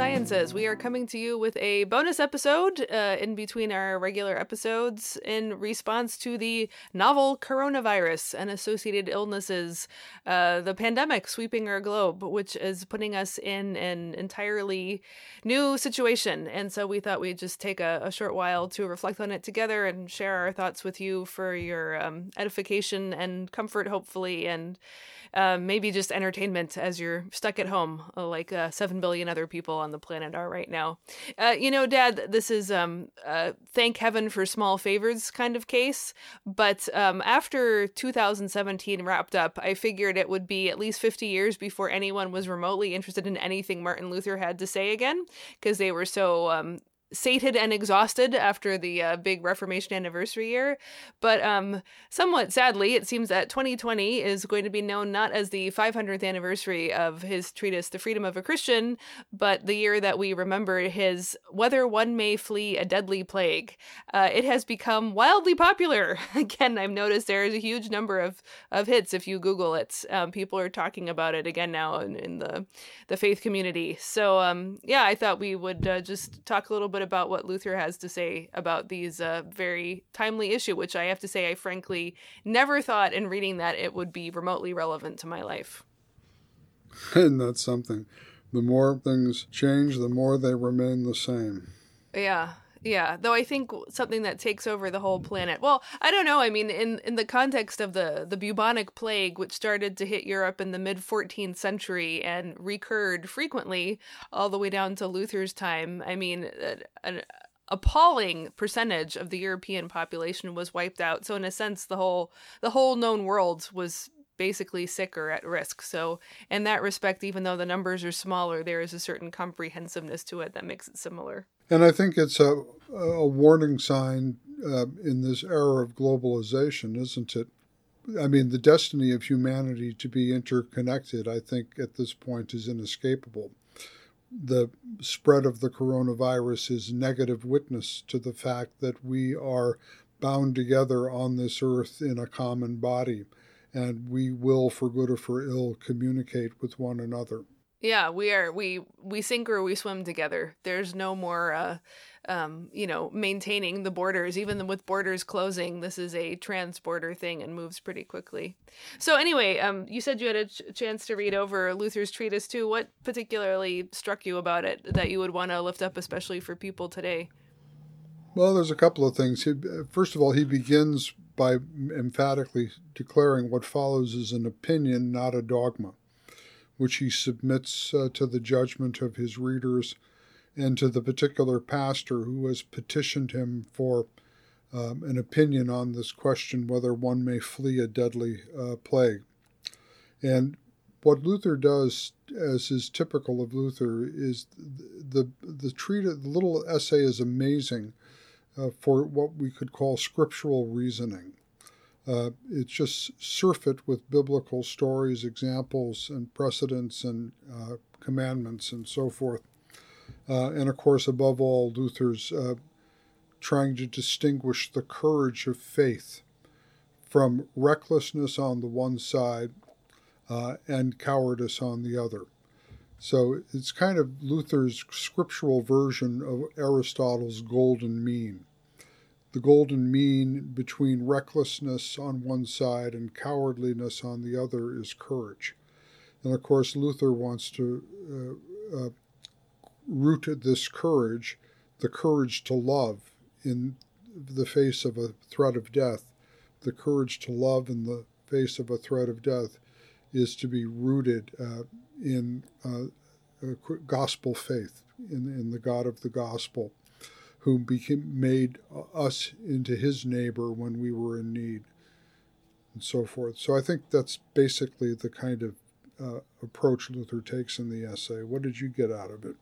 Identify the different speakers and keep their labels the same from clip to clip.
Speaker 1: Sciences. We are coming to you with a bonus episode uh, in between our regular episodes in response to the novel coronavirus and associated illnesses, uh, the pandemic sweeping our globe, which is putting us in an entirely new situation. And so we thought we'd just take a, a short while to reflect on it together and share our thoughts with you for your um, edification and comfort, hopefully, and uh, maybe just entertainment as you're stuck at home, uh, like uh, seven billion other people on the planet are right now. Uh, you know, Dad, this is um, thank heaven for small favors kind of case. But um, after 2017 wrapped up, I figured it would be at least 50 years before anyone was remotely interested in anything Martin Luther had to say again, because they were so um, sated and exhausted after the uh, big Reformation anniversary year. But um, somewhat sadly, it seems that 2020 is going to be known not as the 500th anniversary of his treatise, The Freedom of a Christian, but the year that we remember his Whether One May Flee a Deadly Plague. Uh, it has become wildly popular. again, I've noticed there is a huge number of, of hits if you Google it. Um, people are talking about it again now in, in the, the faith community. So, um, yeah, I thought we would uh, just talk a little bit bit about what Luther has to say about these uh, very timely issue, which I have to say I frankly never thought in reading that it would be remotely relevant to my life.
Speaker 2: And that's something. The more things change, the more they remain the same.
Speaker 1: Yeah, yeah, though I think something that takes over the whole planet. Well, I don't know. I mean, in in the context of the the bubonic plague, which started to hit Europe in the mid 14th century and recurred frequently all the way down to Luther's time. I mean, uh, an appalling percentage of the European population was wiped out. So in a sense, the whole the whole known world was basically sick or at risk. So, in that respect, even though the numbers are smaller, there is a certain comprehensiveness to it that makes it similar.
Speaker 2: And I think it's a, a warning sign uh, in this era of globalization, isn't it? I mean, the destiny of humanity to be interconnected, I think, at this point is inescapable. The spread of the coronavirus is negative witness to the fact that we are bound together on this earth in a common body and we will, for good or for ill, communicate with one another.
Speaker 1: Yeah, we are. We we sink or we swim together. There's no more, uh, um, you know, maintaining the borders. Even with borders closing, this is a trans-border thing and moves pretty quickly. So anyway, um, you said you had a ch- chance to read over Luther's treatise too. What particularly struck you about it that you would want to lift up, especially for people today?
Speaker 2: Well, there's a couple of things. He, First of all, he begins by emphatically declaring what follows is an opinion, not a dogma, which he submits uh, to the judgment of his readers and to the particular pastor who has petitioned him for um, an opinion on this question whether one may flee a deadly uh, plague. And what Luther does, as is typical of Luther, is the the, the treat the little essay is amazing for what we could call scriptural reasoning. Uh, it's just surfeit with biblical stories, examples, and precedents, and uh, commandments, and so forth. Uh, and of course, above all, Luther's uh, trying to distinguish the courage of faith from recklessness on the one side uh, and cowardice on the other. So it's kind of Luther's scriptural version of Aristotle's golden mean. The golden mean between recklessness on one side and cowardliness on the other is courage. And of course, Luther wants to uh, uh, root this courage, the courage to love in the face of a threat of death. The courage to love in the face of a threat of death is to be rooted uh, in uh, gospel faith, in, in the God of the gospel, who became made us into his neighbor when we were in need, and so forth. So I think that's basically the kind of uh, approach Luther takes in the essay. What did you get out of it?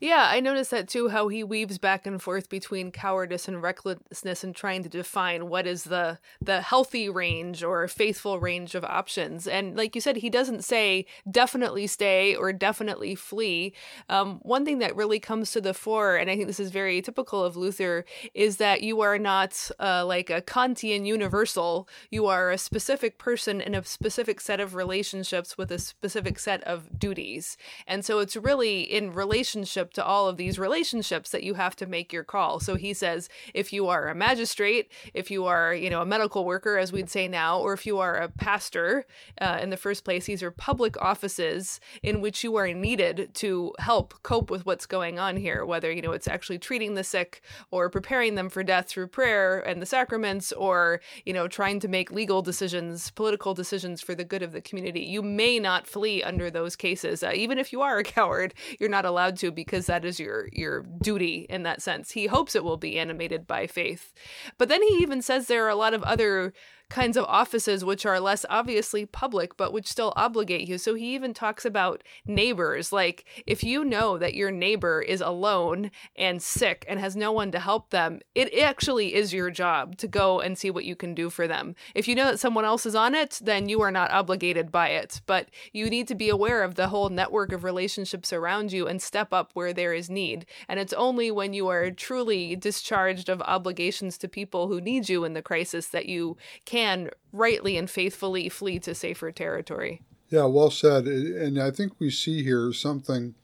Speaker 1: Yeah, I noticed that too, how he weaves back and forth between cowardice and recklessness and trying to define what is the the healthy range or faithful range of options. And like you said, he doesn't say definitely stay or definitely flee. Um, one thing that really comes to the fore, and I think this is very typical of Luther, is that you are not uh, like a Kantian universal. You are a specific person in a specific set of relationships with a specific set of duties. And so it's really in relationship relationship to all of these relationships that you have to make your call. So he says if you are a magistrate, if you are, you know, a medical worker, as we'd say now, or if you are a pastor, uh, in the first place, these are public offices in which you are needed to help cope with what's going on here, whether, you know, it's actually treating the sick or preparing them for death through prayer and the sacraments or, you know, trying to make legal decisions, political decisions for the good of the community. You may not flee under those cases. Uh, even if you are a coward, you're not allowed to because that is your your duty in that sense. He hopes it will be animated by faith. But then he even says there are a lot of other kinds of offices which are less obviously public but which still obligate you. So he even talks about neighbors. Like if you know that your neighbor is alone and sick and has no one to help them, it actually is your job to go and see what you can do for them. If you know that someone else is on it, then you are not obligated by it. But you need to be aware of the whole network of relationships around you and step up where there is need. And it's only when you are truly discharged of obligations to people who need you in the crisis that you can can rightly and faithfully flee to safer territory.
Speaker 2: Yeah, well said. And I think we see here something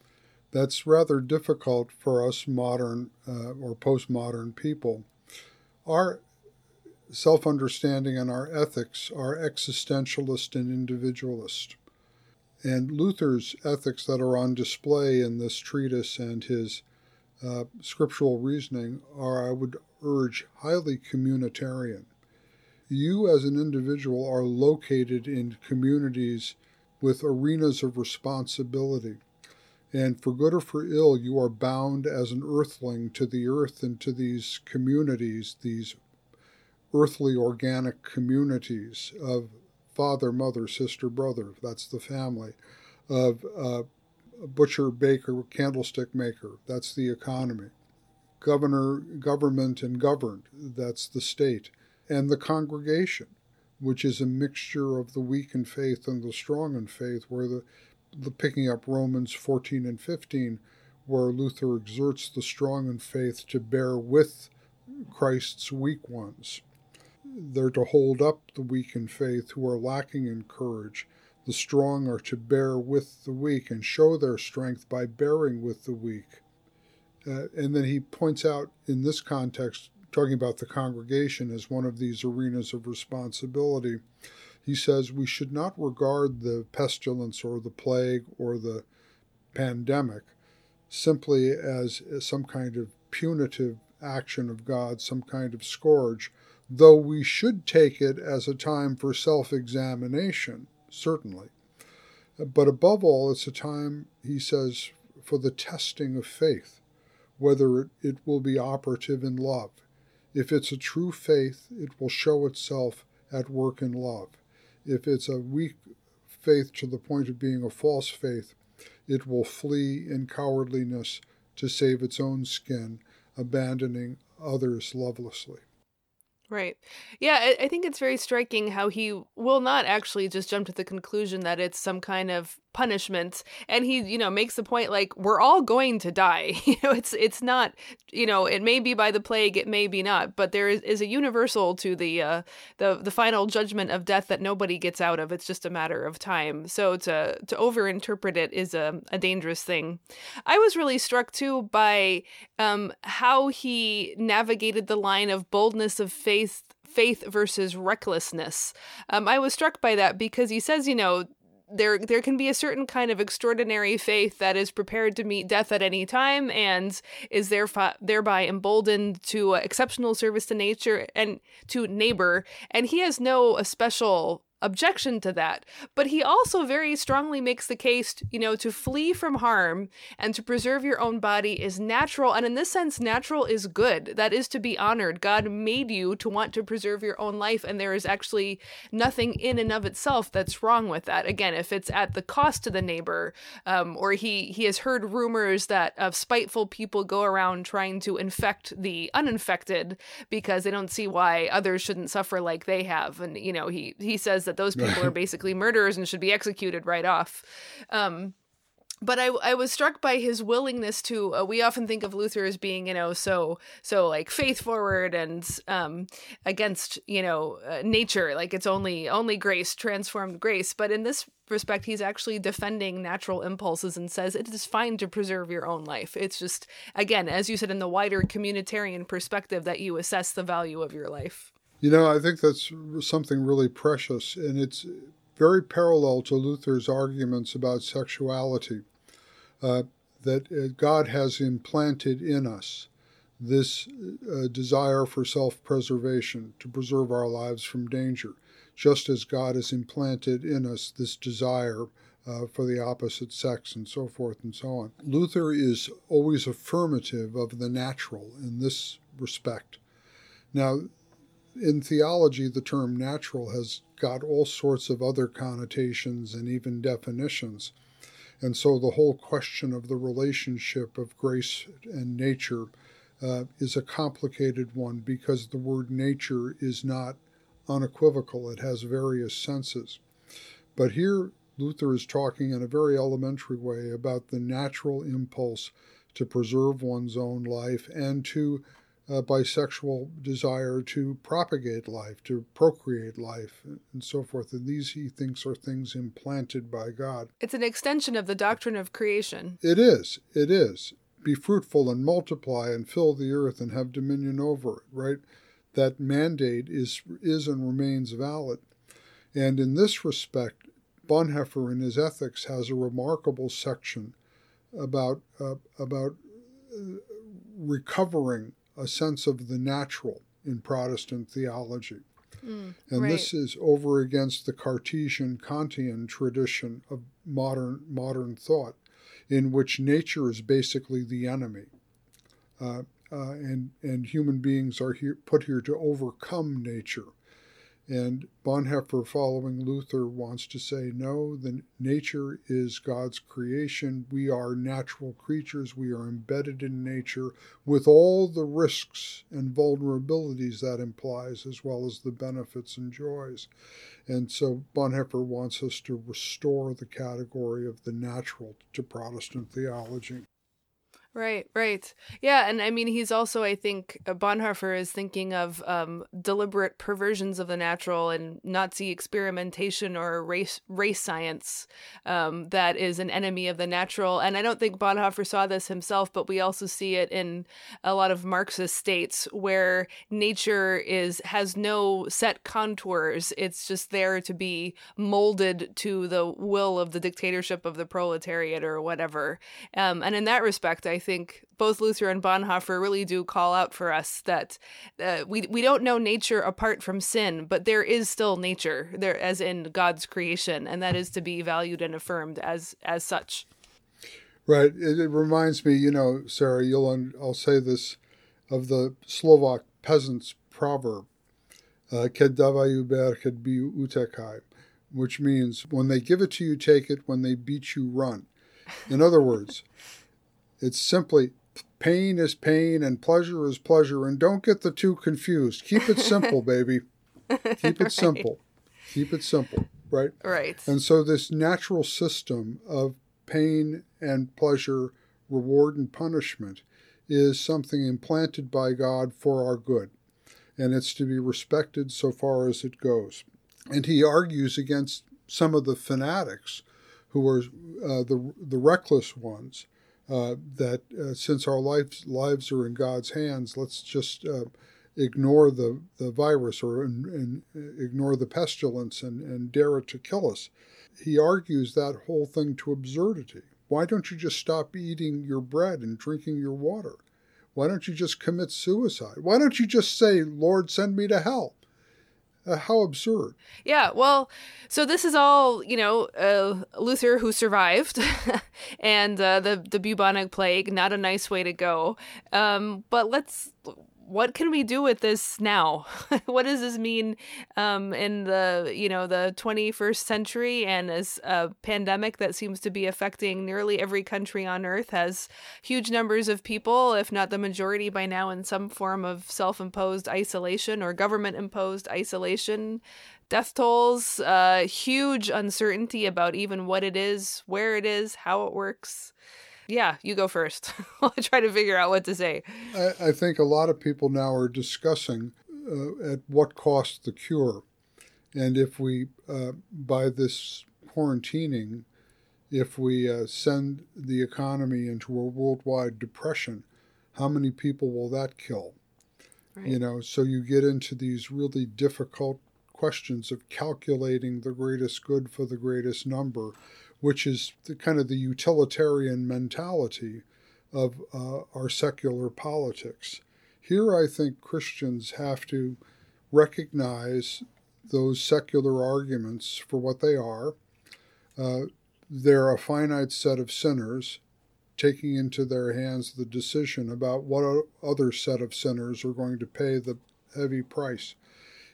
Speaker 2: that's rather difficult for us modern uh, or postmodern people. Our self understanding and our ethics are existentialist and individualist. And Luther's ethics that are on display in this treatise and his uh, scriptural reasoning are, I would urge, highly communitarian you as an individual are located in communities with arenas of responsibility. And for good or for ill, you are bound as an earthling to the earth and to these communities, these earthly organic communities of father, mother, sister, brother, that's the family, of uh, butcher, baker, candlestick maker, that's the economy, governor, government, and governed, that's the state and the congregation, which is a mixture of the weak in faith and the strong in faith, where the, the picking up Romans 14 and 15, where Luther exerts the strong in faith to bear with Christ's weak ones. They're to hold up the weak in faith who are lacking in courage. The strong are to bear with the weak and show their strength by bearing with the weak. Uh, and then he points out in this context talking about the congregation as one of these arenas of responsibility, he says we should not regard the pestilence or the plague or the pandemic simply as, some kind of punitive action of God, some kind of scourge, though we should take it as a time for self examination, certainly. But above all, it's a time, he says, for the testing of faith, whether it will be operative in love. If it's a true faith, it will show itself at work in love. If it's a weak faith to the point of being a false faith, it will flee in cowardliness to save its own skin, abandoning others lovelessly.
Speaker 1: Right. Yeah, I, think it's very striking how he will not actually just jump to the conclusion that it's some kind of punishment. And he you know makes the point like we're all going to die. You know it's it's not you know it may be by the plague it may be not but there is, is a universal to the uh the the final judgment of death that nobody gets out of. It's just a matter of time. So to to overinterpret it is a, a dangerous thing. I was really struck too by um how he navigated the line of boldness of faith faith versus recklessness. Um, I was struck by that because he says, you know, there there can be a certain kind of extraordinary faith that is prepared to meet death at any time and is therefore thereby emboldened to uh, exceptional service to nature and to neighbor. And he has no special objection to that. But he also very strongly makes the case, you know, to flee from harm and to preserve your own body is natural. And in this sense, natural is good. That is to be honored. God made you to want to preserve your own life. And there is actually nothing in and of itself that's wrong with that. Again, if it's at the cost to the neighbor, um, or he, he has heard rumors that of spiteful people go around trying to infect the uninfected because they don't see why others shouldn't suffer like they have. And, you know, he, he says that that those people are basically murderers and should be executed right off. Um, but I, I was struck by his willingness to uh, we often think of luther as being you know so so like faith forward and um against you know uh, nature like it's only only grace transformed grace. But in this respect he's actually defending natural impulses and says it is fine to preserve your own life. It's just again as you said in the wider communitarian perspective that you assess the value of your life
Speaker 2: you know i think that's something really precious and it's very parallel to luther's arguments about sexuality uh, that uh, God has implanted in us this uh, desire for self preservation, to preserve our lives from danger, just as God has implanted in us this desire uh, for the opposite sex and so forth and so on. Luther is always affirmative of the natural in this respect. Now, in theology, the term natural has got all sorts of other connotations and even definitions. And so the whole question of the relationship of grace and nature uh, is a complicated one because the word nature is not unequivocal, it has various senses. But here, Luther is talking in a very elementary way about the natural impulse to preserve one's own life and to uh, bisexual desire to propagate life, to procreate life, and so forth. And these, he thinks, are things implanted by God.
Speaker 1: It's an extension of the doctrine of creation.
Speaker 2: It is. It is. Be fruitful and multiply and fill the earth and have dominion over it, right? That mandate is, is and remains valid. And in this respect, Bonhoeffer in his Ethics has a remarkable section about, uh, about uh, recovering a sense of the natural in Protestant theology. Mm, and right. this is over against the Cartesian Kantian tradition of modern modern thought, in which nature is basically the enemy, uh, uh, and and human beings are here, put here to overcome nature. And Bonhoeffer, following Luther, wants to say no, the nature is God's creation. We are natural creatures. We are embedded in nature with all the risks and vulnerabilities that implies, as well as the benefits and joys. And so Bonhoeffer wants us to restore the category of the natural to Protestant theology.
Speaker 1: Right, right. Yeah, and I mean, he's also, I think, uh, Bonhoeffer is thinking of um, deliberate perversions of the natural and Nazi experimentation or race race science um, that is an enemy of the natural. And I don't think Bonhoeffer saw this himself, but we also see it in a lot of Marxist states where nature is has no set contours. It's just there to be molded to the will of the dictatorship of the proletariat or whatever. Um, and in that respect, I think both Luther and Bonhoeffer really do call out for us that uh, we we don't know nature apart from sin, but there is still nature there, as in God's creation, and that is to be valued and affirmed as as such.
Speaker 2: Right. It, it reminds me, you know, Sarah, you'll I'll say this of the Slovak peasants proverb, uh, "Keď dávajú ber, keď utekaj," which means when they give it to you, take it. When they beat you, run. In other words, it's simply pain is pain and pleasure is pleasure. And don't get the two confused. Keep it simple, baby. Keep it right. simple. Keep it simple, right?
Speaker 1: Right.
Speaker 2: And so, this natural system of pain and pleasure, reward and punishment, is something implanted by God for our good. And it's to be respected so far as it goes. And he argues against some of the fanatics who are uh, the, the reckless ones uh, that uh, since our lives lives are in God's hands, let's just uh, ignore the, the virus or and, and ignore the pestilence and, and dare it to kill us. He argues that whole thing to absurdity. Why don't you just stop eating your bread and drinking your water? Why don't you just commit suicide? Why don't you just say, Lord, send me to hell? Uh, how absurd.
Speaker 1: Yeah, well, so this is all, you know, uh, Luther who survived and uh, the, the bubonic plague, not a nice way to go. Um, but let's what can we do with this now? what does this mean um, in the you know the 21st century and as a pandemic that seems to be affecting nearly every country on earth has huge numbers of people, if not the majority by now, in some form of self-imposed isolation or government-imposed isolation death tolls, uh, huge uncertainty about even what it is, where it is, how it works. Yeah, you go first. I'll try to figure out what to say.
Speaker 2: I, I think a lot of people now are discussing uh, at what cost the cure. And if we, uh, by this quarantining, if we uh, send the economy into a worldwide depression, how many people will that kill? Right. You know, so you get into these really difficult questions of calculating the greatest good for the greatest number, which is the, kind of the utilitarian mentality of uh, our secular politics. Here, I think Christians have to recognize those secular arguments for what they are. Uh, they're a finite set of sinners taking into their hands the decision about what other set of sinners are going to pay the heavy price.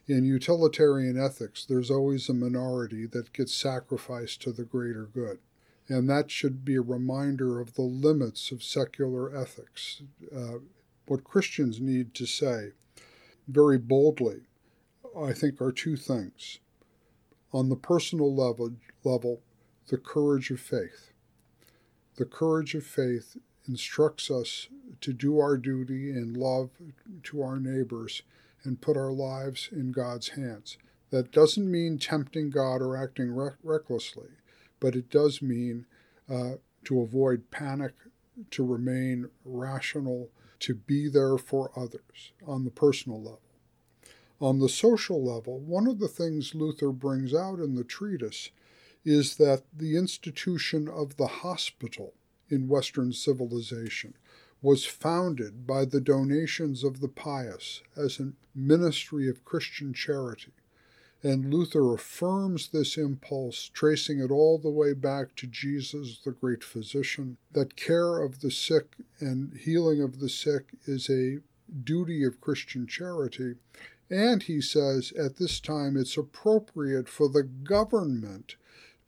Speaker 2: In utilitarian ethics, there's always a minority that gets sacrificed to the greater good. And that should be a reminder of the limits of secular ethics. Uh, what Christians need to say very boldly, I think, are two things. On the personal level, level, the courage of faith. The courage of faith instructs us to do our duty in love to our neighbors and put our lives in God's hands. That doesn't mean tempting God or acting re- recklessly, but it does mean uh, to avoid panic, to remain rational, to be there for others on the personal level. On the social level, one of the things Luther brings out in the treatise is that the institution of the hospital in Western civilization was founded by the donations of the pious as a ministry of Christian charity. And Luther affirms this impulse, tracing it all the way back to Jesus, the great physician, that care of the sick and healing of the sick is a duty of Christian charity. And he says at this time it's appropriate for the government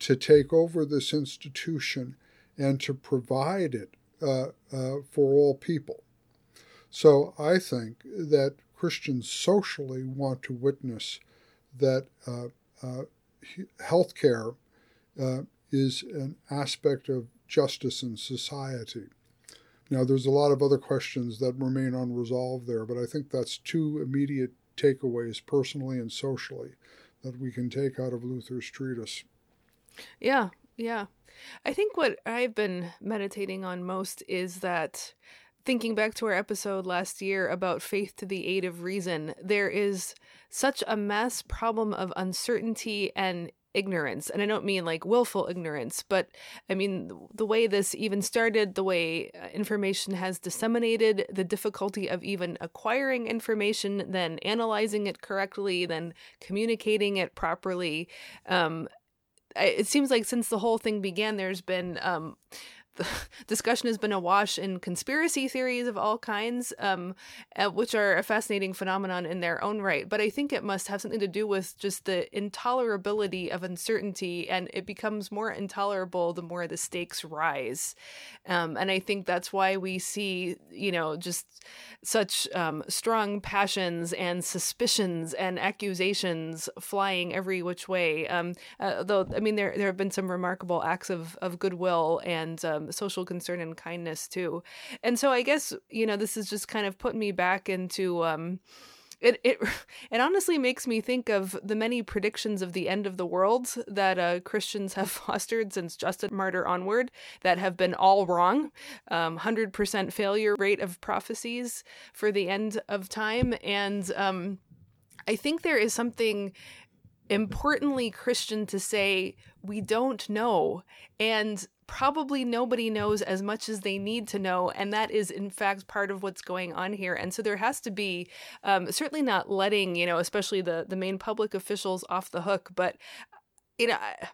Speaker 2: to take over this institution and to provide it uh, uh, for all people. So I think that Christians socially want to witness that uh, uh, healthcare uh, is an aspect of justice in society. Now, there's a lot of other questions that remain unresolved there, but I think that's two immediate takeaways, personally and socially, that we can take out of Luther's treatise.
Speaker 1: Yeah, yeah. I think what I've been meditating on most is that thinking back to our episode last year about faith to the aid of reason, there is such a mass problem of uncertainty and ignorance. And I don't mean like willful ignorance, but I mean the way this even started, the way uh, information has disseminated, the difficulty of even acquiring information, then analyzing it correctly, then communicating it properly. Um, it seems like since the whole thing began, there's been um, the discussion has been awash in conspiracy theories of all kinds, um, uh, which are a fascinating phenomenon in their own right. But I think it must have something to do with just the intolerability of uncertainty, and it becomes more intolerable the more the stakes rise. Um, and I think that's why we see, you know, just such um, strong passions and suspicions and accusations flying every which way. Um, uh, though, I mean, there there have been some remarkable acts of of goodwill and um, social concern and kindness too. And so I guess you know this is just kind of putting me back into. Um, it, it it honestly makes me think of the many predictions of the end of the world that uh, Christians have fostered since Justin Martyr onward that have been all wrong. Um, 100% failure rate of prophecies for the end of time. And um, I think there is something importantly Christian to say, we don't know. And probably nobody knows as much as they need to know. And that is, in fact, part of what's going on here. And so there has to be um, certainly not letting, you know, especially the, the main public officials off the hook, but, you know, I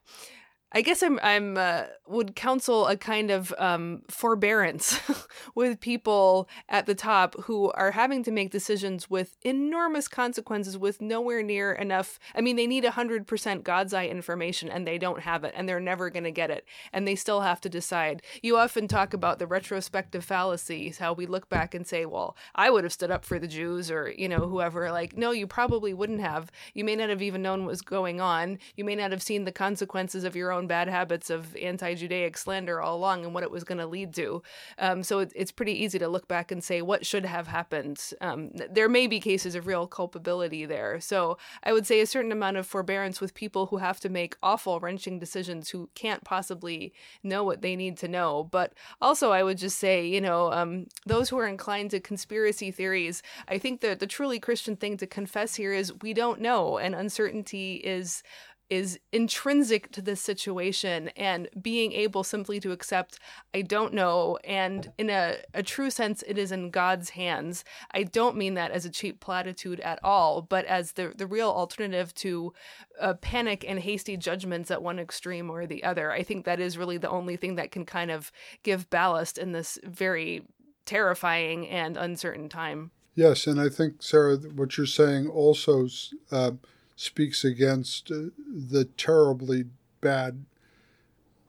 Speaker 1: guess I'm I'm uh, would counsel a kind of um, forbearance with people at the top who are having to make decisions with enormous consequences, with nowhere near enough. I mean, they need hundred percent God's eye information, and they don't have it, and they're never going to get it, and they still have to decide. You often talk about the retrospective fallacies, how we look back and say, "Well, I would have stood up for the Jews," or you know, whoever. Like, no, you probably wouldn't have. You may not have even known what was going on. You may not have seen the consequences of your own bad habits of anti Judaic slander all along and what it was going to lead to. Um, so it, it's pretty easy to look back and say what should have happened. Um, there may be cases of real culpability there. So I would say a certain amount of forbearance with people who have to make awful, wrenching decisions who can't possibly know what they need to know. But also, I would just say, you know, um, those who are inclined to conspiracy theories, I think that the truly Christian thing to confess here is we don't know, and uncertainty is is intrinsic to this situation and being able simply to accept i don't know and in a, a true sense it is in god's hands. I don't mean that as a cheap platitude at all but as the, the real alternative to uh, panic and hasty judgments at one extreme or the other. I think that is really the only thing that can kind of give ballast in this very terrifying and uncertain time.
Speaker 2: Yes and i think sarah what you're saying also uh, speaks against uh, the terribly bad,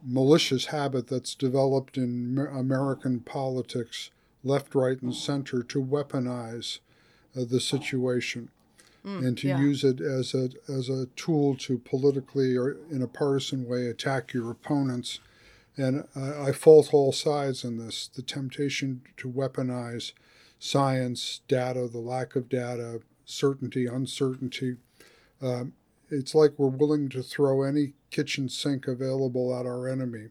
Speaker 2: malicious habit that's developed in American politics, left, right, and center, to weaponize uh, the situation. Mm, and to yeah. use it as a as a tool to politically or in a partisan way attack your opponents, and I, I fault all sides in this. The temptation to weaponize science, data, the lack of data, certainty, uncertainty, um, it's like we're willing to throw any kitchen sink available at our enemy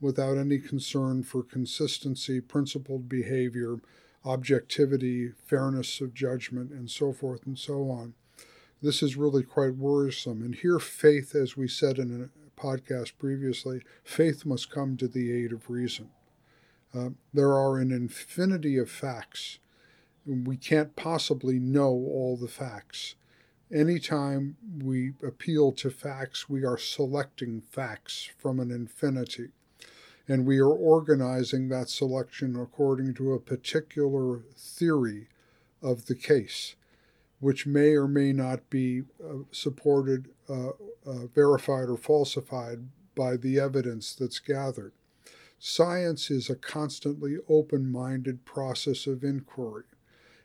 Speaker 2: without any concern for consistency, principled behavior, objectivity, fairness of judgment, and so forth and so on. This is really quite worrisome. And here, faith, as we said in a podcast previously, faith must come to the aid of reason. Uh, there are an infinity of facts. We can't possibly know all the facts. Anytime we appeal to facts, we are selecting facts from an infinity. And we are organizing that selection according to a particular theory of the case, which may or may not be uh, supported, uh, uh, verified, or falsified by the evidence that's gathered. Science is a constantly open minded process of inquiry.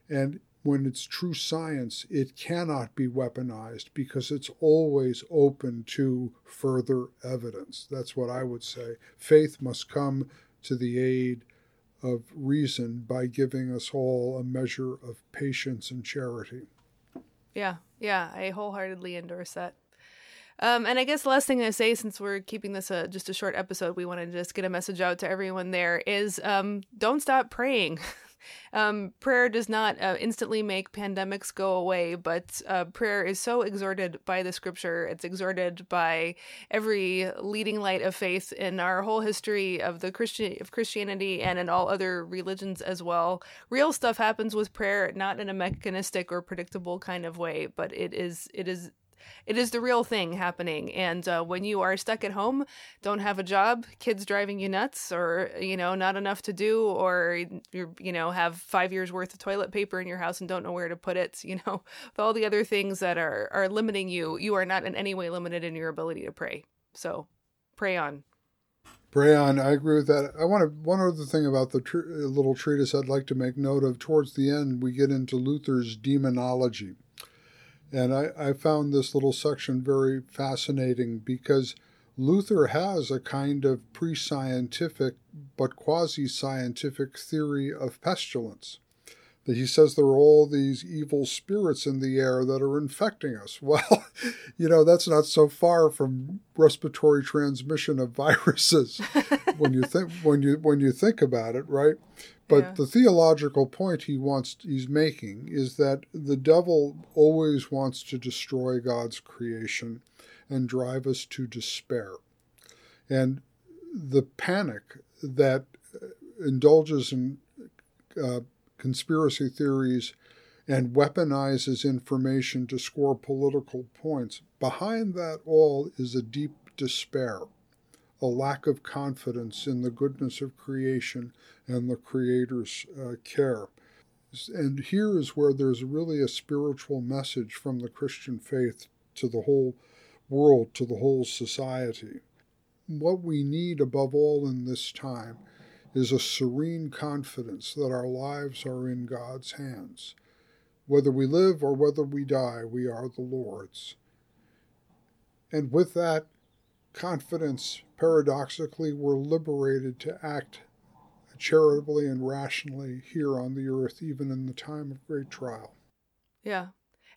Speaker 2: And when it's true science, it cannot be weaponized because it's always open to further evidence. That's what I would say. Faith must come to the aid of reason by giving us all a measure of patience and charity.
Speaker 1: Yeah, yeah, I wholeheartedly endorse that. Um, and I guess the last thing I say, since we're keeping this a, just a short episode, we want to just get a message out to everyone there is um, don't stop praying. Um, prayer does not uh, instantly make pandemics go away, but uh, prayer is so exhorted by the scripture. It's exhorted by every leading light of faith in our whole history of the Christian of Christianity and in all other religions as well. Real stuff happens with prayer, not in a mechanistic or predictable kind of way, but it is it is it is the real thing happening. And uh, when you are stuck at home, don't have a job, kids driving you nuts, or you know not enough to do, or you you know have five years worth of toilet paper in your house and don't know where to put it, you know, with all the other things that are are limiting you, you are not in any way limited in your ability to pray. So, pray on.
Speaker 2: Pray on. I agree with that. I want to one other thing about the tr- little treatise I'd like to make note of. Towards the end, we get into Luther's demonology. And I, I found this little section very fascinating because Luther has a kind of pre scientific but quasi scientific theory of pestilence. That he says there are all these evil spirits in the air that are infecting us. Well, you know, that's not so far from respiratory transmission of viruses when you think when you when you think about it, right? But yeah. the theological point he wants he's making is that the devil always wants to destroy God's creation and drive us to despair. And the panic that indulges in uh, conspiracy theories and weaponizes information to score political points, behind that all is a deep despair. A lack of confidence in the goodness of creation and the Creator's uh, care. And here is where there's really a spiritual message from the Christian faith to the whole world, to the whole society. What we need above all in this time is a serene confidence that our lives are in God's hands. Whether we live or whether we die, we are the Lord's. And with that confidence, paradoxically, we're liberated to act charitably and rationally here on the earth, even in the time of great trial.
Speaker 1: Yeah.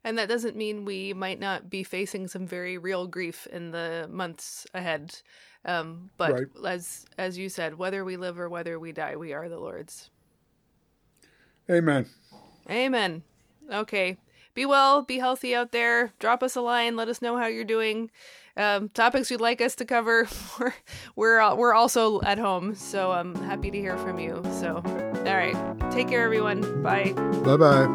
Speaker 1: And that doesn't mean we might not be facing some very real grief in the months ahead. Um, but right. as as you said, whether we live or whether we die, we are the Lord's.
Speaker 2: Amen.
Speaker 1: Amen. Okay. Be well, be healthy out there. Drop us a line. Let us know how you're doing. Um, topics you'd like us to cover. we're we're, we're also at home, so I'm happy to hear from you. So, all right. Take care, everyone. Bye.
Speaker 2: Bye bye.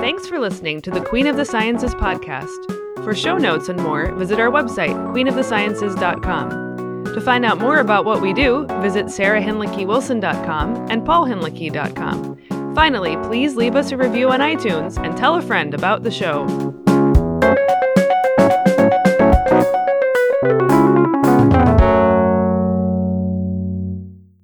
Speaker 1: Thanks for listening to the Queen of the Sciences podcast. For show notes and more, visit our website, queenofthesciences.com. To find out more about what we do, visit sarahhinlickywilson.com and paulhinlicky.com. Finally, please leave us a review on iTunes and tell a friend about the show.